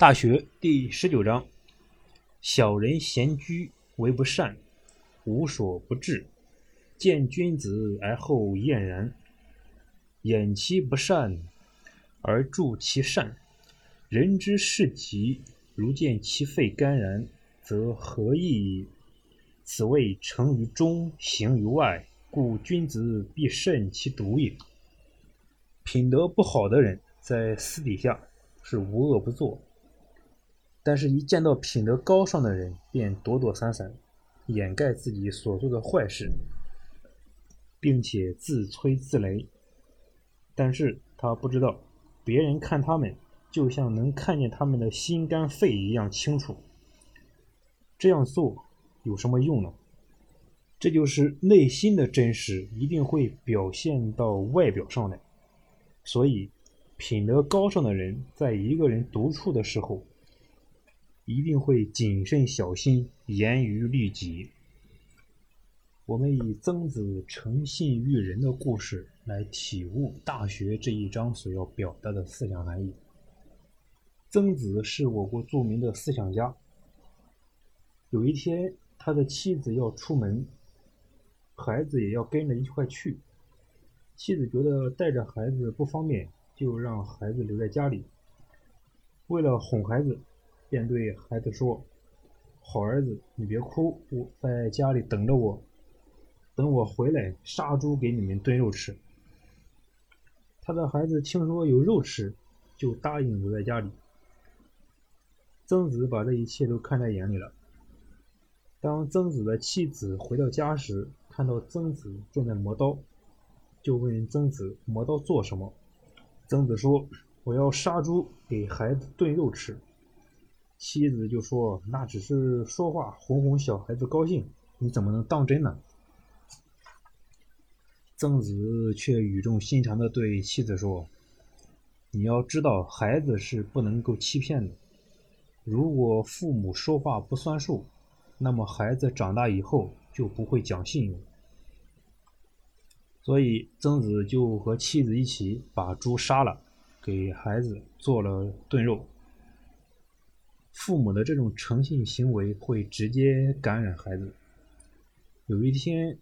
大学第十九章：小人闲居为不善，无所不至；见君子而后厌然，掩其不善而助其善。人之视己，如见其肺肝然，则何益？此谓成于中，行于外。故君子必慎其独也。品德不好的人，在私底下是无恶不作。但是，一见到品德高尚的人，便躲躲闪闪，掩盖自己所做的坏事，并且自吹自擂。但是他不知道，别人看他们，就像能看见他们的心肝肺一样清楚。这样做有什么用呢？这就是内心的真实，一定会表现到外表上来。所以，品德高尚的人，在一个人独处的时候，一定会谨慎小心，严于律己。我们以曾子诚信于人的故事来体悟《大学》这一章所要表达的思想含义。曾子是我国著名的思想家。有一天，他的妻子要出门，孩子也要跟着一块去。妻子觉得带着孩子不方便，就让孩子留在家里。为了哄孩子。便对孩子说：“好儿子，你别哭，我在家里等着我，等我回来杀猪给你们炖肉吃。”他的孩子听说有肉吃，就答应留在家里。曾子把这一切都看在眼里了。当曾子的妻子回到家时，看到曾子正在磨刀，就问曾子磨刀做什么。曾子说：“我要杀猪给孩子炖肉吃。”妻子就说：“那只是说话，哄哄小孩子高兴，你怎么能当真呢？”曾子却语重心长地对妻子说：“你要知道，孩子是不能够欺骗的。如果父母说话不算数，那么孩子长大以后就不会讲信用。”所以，曾子就和妻子一起把猪杀了，给孩子做了炖肉。父母的这种诚信行为会直接感染孩子。有一天，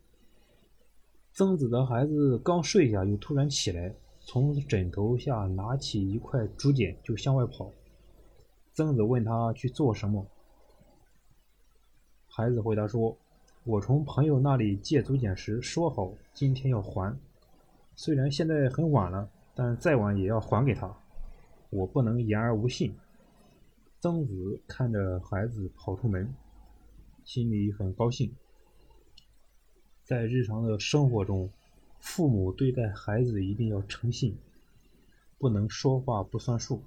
曾子的孩子刚睡下，又突然起来，从枕头下拿起一块竹简就向外跑。曾子问他去做什么，孩子回答说：“我从朋友那里借竹简时说好今天要还，虽然现在很晚了，但再晚也要还给他，我不能言而无信。”曾子看着孩子跑出门，心里很高兴。在日常的生活中，父母对待孩子一定要诚信，不能说话不算数。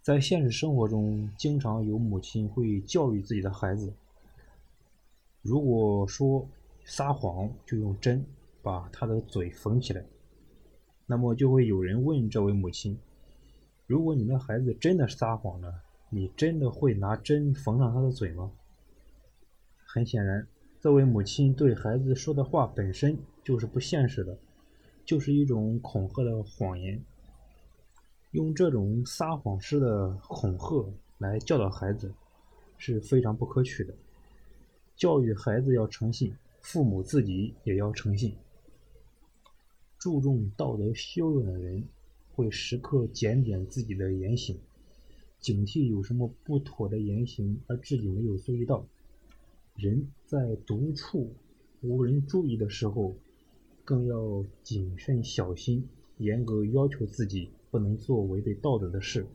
在现实生活中，经常有母亲会教育自己的孩子：如果说撒谎，就用针把他的嘴缝起来。那么就会有人问这位母亲。如果你的孩子真的撒谎了，你真的会拿针缝上他的嘴吗？很显然，这位母亲对孩子说的话本身就是不现实的，就是一种恐吓的谎言。用这种撒谎式的恐吓来教导孩子，是非常不可取的。教育孩子要诚信，父母自己也要诚信。注重道德修养的人。会时刻检点自己的言行，警惕有什么不妥的言行而自己没有注意到。人在独处无人注意的时候，更要谨慎小心，严格要求自己不能做违背道德的事。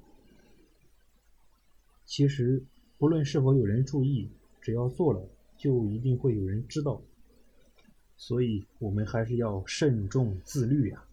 其实，不论是否有人注意，只要做了，就一定会有人知道。所以，我们还是要慎重自律呀。